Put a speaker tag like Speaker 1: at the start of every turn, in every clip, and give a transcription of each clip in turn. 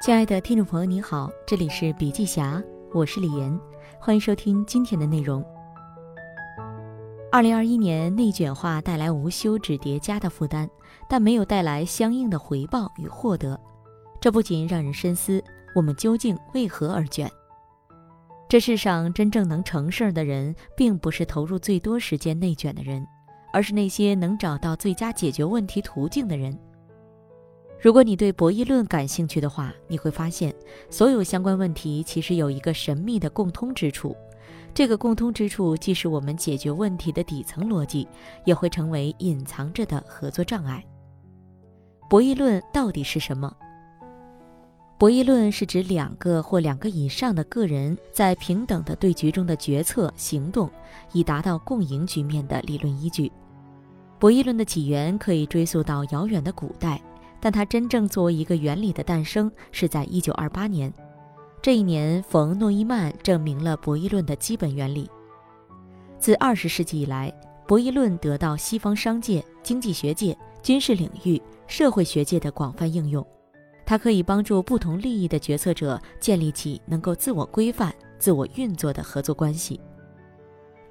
Speaker 1: 亲爱的听众朋友，你好，这里是笔记侠，我是李岩，欢迎收听今天的内容。二零二一年内卷化带来无休止叠加的负担，但没有带来相应的回报与获得，这不仅让人深思，我们究竟为何而卷？这世上真正能成事儿的人，并不是投入最多时间内卷的人，而是那些能找到最佳解决问题途径的人。如果你对博弈论感兴趣的话，你会发现，所有相关问题其实有一个神秘的共通之处。这个共通之处既是我们解决问题的底层逻辑，也会成为隐藏着的合作障碍。博弈论到底是什么？博弈论是指两个或两个以上的个人在平等的对局中的决策行动，以达到共赢局面的理论依据。博弈论的起源可以追溯到遥远的古代。但它真正作为一个原理的诞生是在一九二八年，这一年，冯·诺依曼证明了博弈论的基本原理。自二十世纪以来，博弈论得到西方商界、经济学界、军事领域、社会学界的广泛应用。它可以帮助不同利益的决策者建立起能够自我规范、自我运作的合作关系。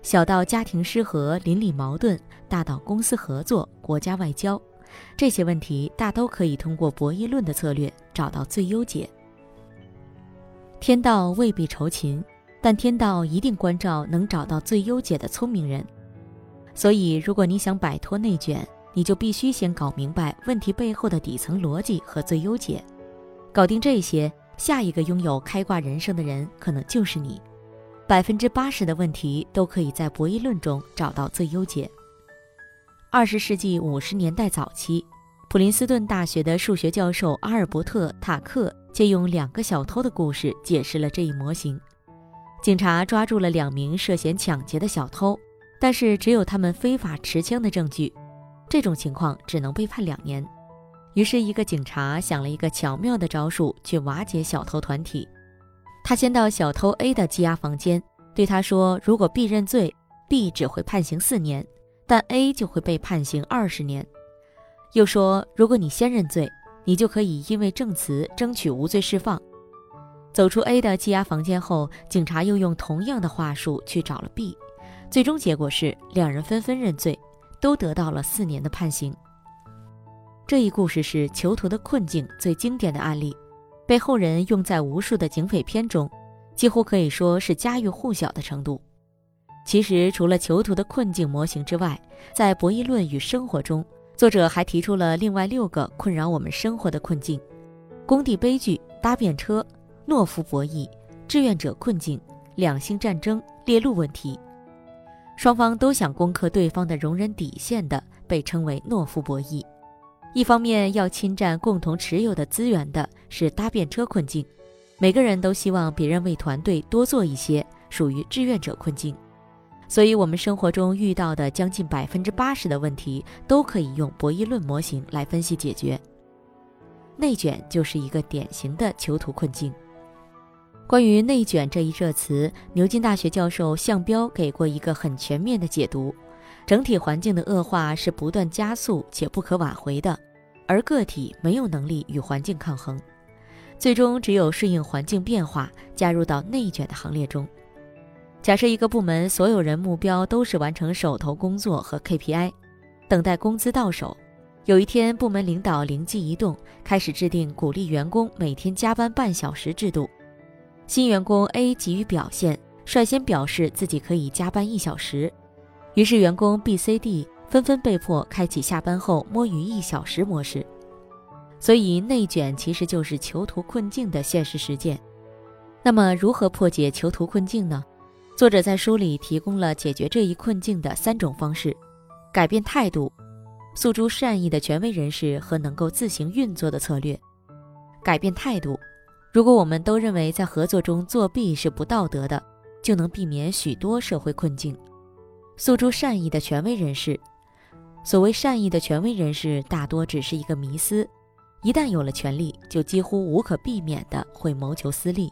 Speaker 1: 小到家庭失和、邻里矛盾，大到公司合作、国家外交。这些问题大都可以通过博弈论的策略找到最优解。天道未必酬勤，但天道一定关照能找到最优解的聪明人。所以，如果你想摆脱内卷，你就必须先搞明白问题背后的底层逻辑和最优解。搞定这些，下一个拥有开挂人生的人可能就是你。百分之八十的问题都可以在博弈论中找到最优解。二十世纪五十年代早期，普林斯顿大学的数学教授阿尔伯特·塔克借用两个小偷的故事解释了这一模型。警察抓住了两名涉嫌抢劫的小偷，但是只有他们非法持枪的证据，这种情况只能被判两年。于是，一个警察想了一个巧妙的招数去瓦解小偷团体。他先到小偷 A 的羁押房间，对他说：“如果 B 认罪，B 只会判刑四年。”但 A 就会被判刑二十年。又说，如果你先认罪，你就可以因为证词争取无罪释放。走出 A 的羁押房间后，警察又用同样的话术去找了 B，最终结果是两人纷纷认罪，都得到了四年的判刑。这一故事是囚徒的困境最经典的案例，被后人用在无数的警匪片中，几乎可以说是家喻户晓的程度。其实，除了囚徒的困境模型之外，在博弈论与生活中，作者还提出了另外六个困扰我们生活的困境：工地悲剧、搭便车、懦夫博弈、志愿者困境、两性战争、猎鹿问题。双方都想攻克对方的容忍底线的，被称为懦夫博弈；一方面要侵占共同持有的资源的，是搭便车困境；每个人都希望别人为团队多做一些，属于志愿者困境。所以，我们生活中遇到的将近百分之八十的问题，都可以用博弈论模型来分析解决。内卷就是一个典型的囚徒困境。关于内卷这一热词，牛津大学教授向彪给过一个很全面的解读：整体环境的恶化是不断加速且不可挽回的，而个体没有能力与环境抗衡，最终只有顺应环境变化，加入到内卷的行列中。假设一个部门所有人目标都是完成手头工作和 KPI，等待工资到手。有一天，部门领导灵机一动，开始制定鼓励员工每天加班半小时制度。新员工 A 急于表现，率先表示自己可以加班一小时，于是员工 B、C、D 纷纷被迫开启下班后摸鱼一小时模式。所以，内卷其实就是囚徒困境的现实实践。那么，如何破解囚徒困境呢？作者在书里提供了解决这一困境的三种方式：改变态度，诉诸善意的权威人士和能够自行运作的策略。改变态度，如果我们都认为在合作中作弊是不道德的，就能避免许多社会困境。诉诸善意的权威人士，所谓善意的权威人士，大多只是一个迷思，一旦有了权利，就几乎无可避免的会谋求私利。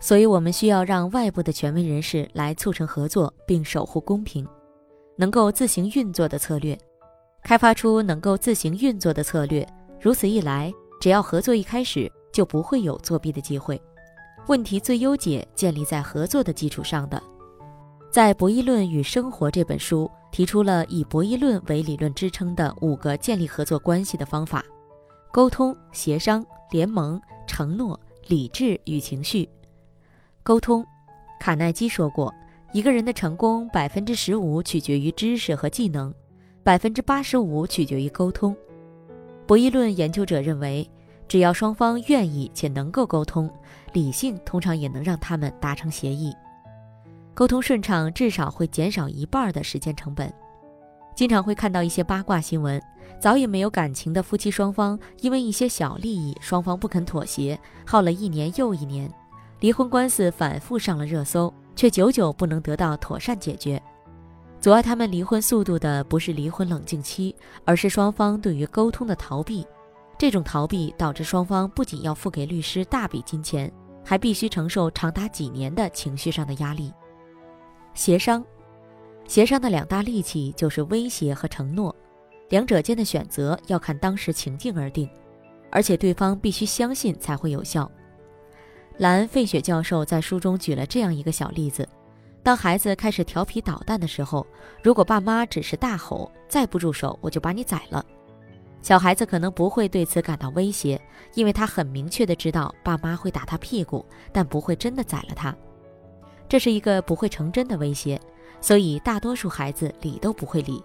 Speaker 1: 所以，我们需要让外部的权威人士来促成合作，并守护公平，能够自行运作的策略，开发出能够自行运作的策略。如此一来，只要合作一开始就不会有作弊的机会。问题最优解建立在合作的基础上的。在《博弈论与生活》这本书提出了以博弈论为理论支撑的五个建立合作关系的方法：沟通、协商、联盟、承诺、理智与情绪。沟通，卡耐基说过，一个人的成功百分之十五取决于知识和技能，百分之八十五取决于沟通。博弈论研究者认为，只要双方愿意且能够沟通，理性通常也能让他们达成协议。沟通顺畅，至少会减少一半的时间成本。经常会看到一些八卦新闻，早已没有感情的夫妻双方，因为一些小利益，双方不肯妥协，耗了一年又一年，离婚官司反复上了热搜，却久久不能得到妥善解决。阻碍他们离婚速度的，不是离婚冷静期，而是双方对于沟通的逃避。这种逃避导致双方不仅要付给律师大笔金钱，还必须承受长达几年的情绪上的压力。协商，协商的两大利器就是威胁和承诺，两者间的选择要看当时情境而定，而且对方必须相信才会有效。兰·费雪教授在书中举了这样一个小例子：当孩子开始调皮捣蛋的时候，如果爸妈只是大吼“再不住手，我就把你宰了”，小孩子可能不会对此感到威胁，因为他很明确的知道爸妈会打他屁股，但不会真的宰了他。这是一个不会成真的威胁，所以大多数孩子理都不会理。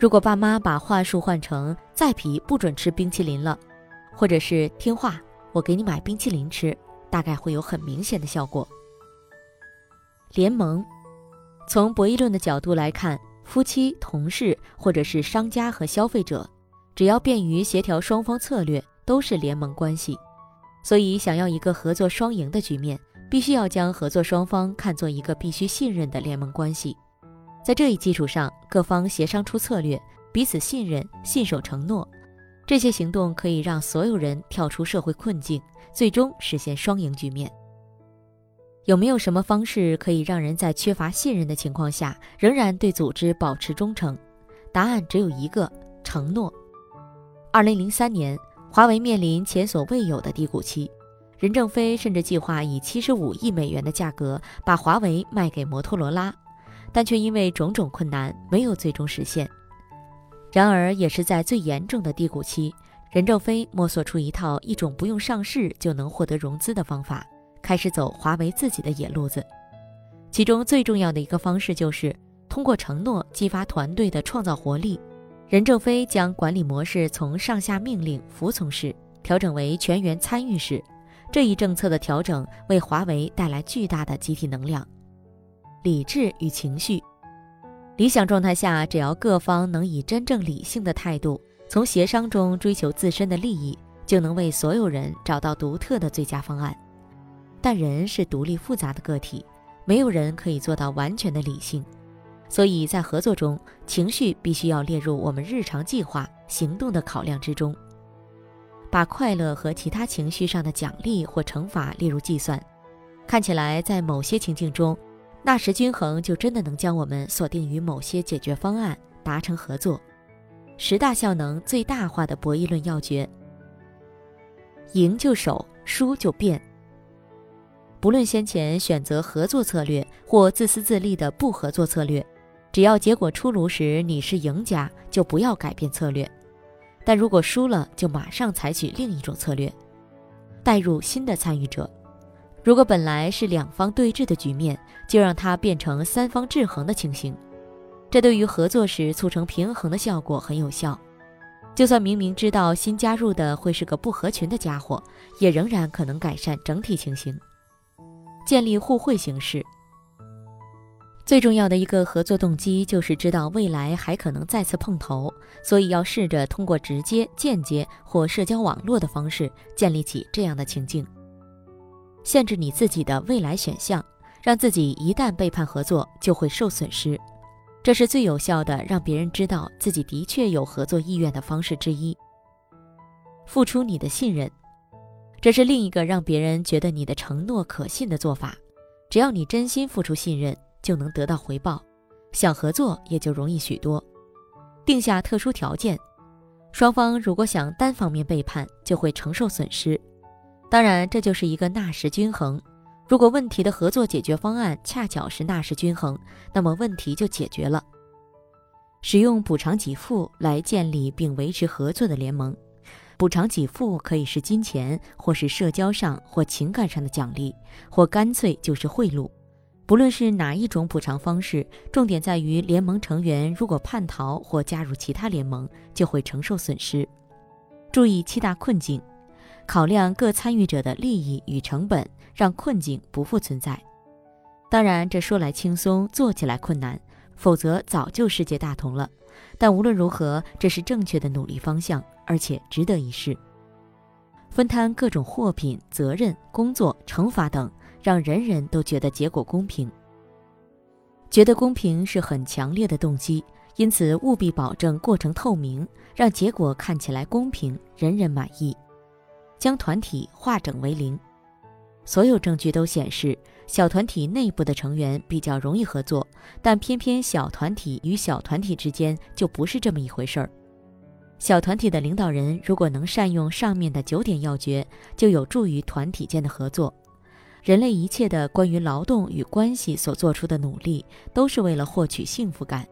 Speaker 1: 如果爸妈把话术换成“再皮不准吃冰淇淋了”，或者是“听话，我给你买冰淇淋吃”，大概会有很明显的效果。联盟，从博弈论的角度来看，夫妻、同事或者是商家和消费者，只要便于协调双方策略，都是联盟关系。所以，想要一个合作双赢的局面。必须要将合作双方看作一个必须信任的联盟关系，在这一基础上，各方协商出策略，彼此信任、信守承诺，这些行动可以让所有人跳出社会困境，最终实现双赢局面。有没有什么方式可以让人在缺乏信任的情况下，仍然对组织保持忠诚？答案只有一个：承诺。二零零三年，华为面临前所未有的低谷期。任正非甚至计划以七十五亿美元的价格把华为卖给摩托罗拉，但却因为种种困难没有最终实现。然而，也是在最严重的低谷期，任正非摸索出一套一种不用上市就能获得融资的方法，开始走华为自己的野路子。其中最重要的一个方式就是通过承诺激发团队的创造活力。任正非将管理模式从上下命令、服从式调整为全员参与式。这一政策的调整为华为带来巨大的集体能量。理智与情绪，理想状态下，只要各方能以真正理性的态度，从协商中追求自身的利益，就能为所有人找到独特的最佳方案。但人是独立复杂的个体，没有人可以做到完全的理性，所以在合作中，情绪必须要列入我们日常计划行动的考量之中。把快乐和其他情绪上的奖励或惩罚列入计算，看起来在某些情境中，纳什均衡就真的能将我们锁定于某些解决方案，达成合作。十大效能最大化的博弈论要诀：赢就守，输就变。不论先前选择合作策略或自私自利的不合作策略，只要结果出炉时你是赢家，就不要改变策略。但如果输了，就马上采取另一种策略，带入新的参与者。如果本来是两方对峙的局面，就让它变成三方制衡的情形。这对于合作时促成平衡的效果很有效。就算明明知道新加入的会是个不合群的家伙，也仍然可能改善整体情形。建立互惠形式。最重要的一个合作动机就是知道未来还可能再次碰头，所以要试着通过直接、间接或社交网络的方式建立起这样的情境。限制你自己的未来选项，让自己一旦背叛合作就会受损失，这是最有效的让别人知道自己的确有合作意愿的方式之一。付出你的信任，这是另一个让别人觉得你的承诺可信的做法。只要你真心付出信任。就能得到回报，想合作也就容易许多。定下特殊条件，双方如果想单方面背叛，就会承受损失。当然，这就是一个纳什均衡。如果问题的合作解决方案恰巧是纳什均衡，那么问题就解决了。使用补偿给付来建立并维持合作的联盟。补偿给付可以是金钱，或是社交上或情感上的奖励，或干脆就是贿赂。不论是哪一种补偿方式，重点在于联盟成员如果叛逃或加入其他联盟，就会承受损失。注意七大困境，考量各参与者的利益与成本，让困境不复存在。当然，这说来轻松，做起来困难，否则早就世界大同了。但无论如何，这是正确的努力方向，而且值得一试。分摊各种货品、责任、工作、惩罚等。让人人都觉得结果公平，觉得公平是很强烈的动机，因此务必保证过程透明，让结果看起来公平，人人满意。将团体化整为零，所有证据都显示，小团体内部的成员比较容易合作，但偏偏小团体与小团体之间就不是这么一回事儿。小团体的领导人如果能善用上面的九点要诀，就有助于团体间的合作。人类一切的关于劳动与关系所做出的努力，都是为了获取幸福感，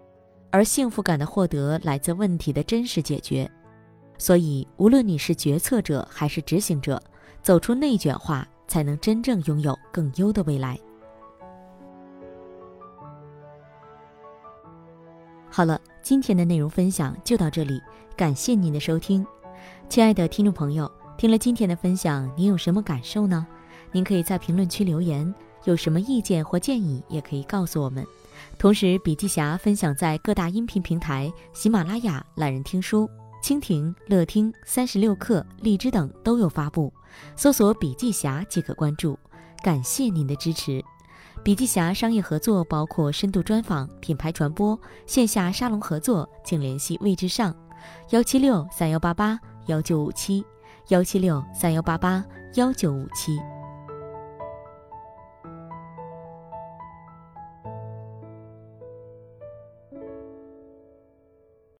Speaker 1: 而幸福感的获得来自问题的真实解决。所以，无论你是决策者还是执行者，走出内卷化，才能真正拥有更优的未来。好了，今天的内容分享就到这里，感谢您的收听，亲爱的听众朋友，听了今天的分享，您有什么感受呢？您可以在评论区留言，有什么意见或建议也可以告诉我们。同时，笔记侠分享在各大音频平台，喜马拉雅、懒人听书、蜻蜓、乐听、三十六课、荔枝等都有发布，搜索“笔记侠”即可关注。感谢您的支持。笔记侠商业合作包括深度专访、品牌传播、线下沙龙合作，请联系魏之上，幺七六三幺八八幺九五七，幺七六三幺八八幺九五七。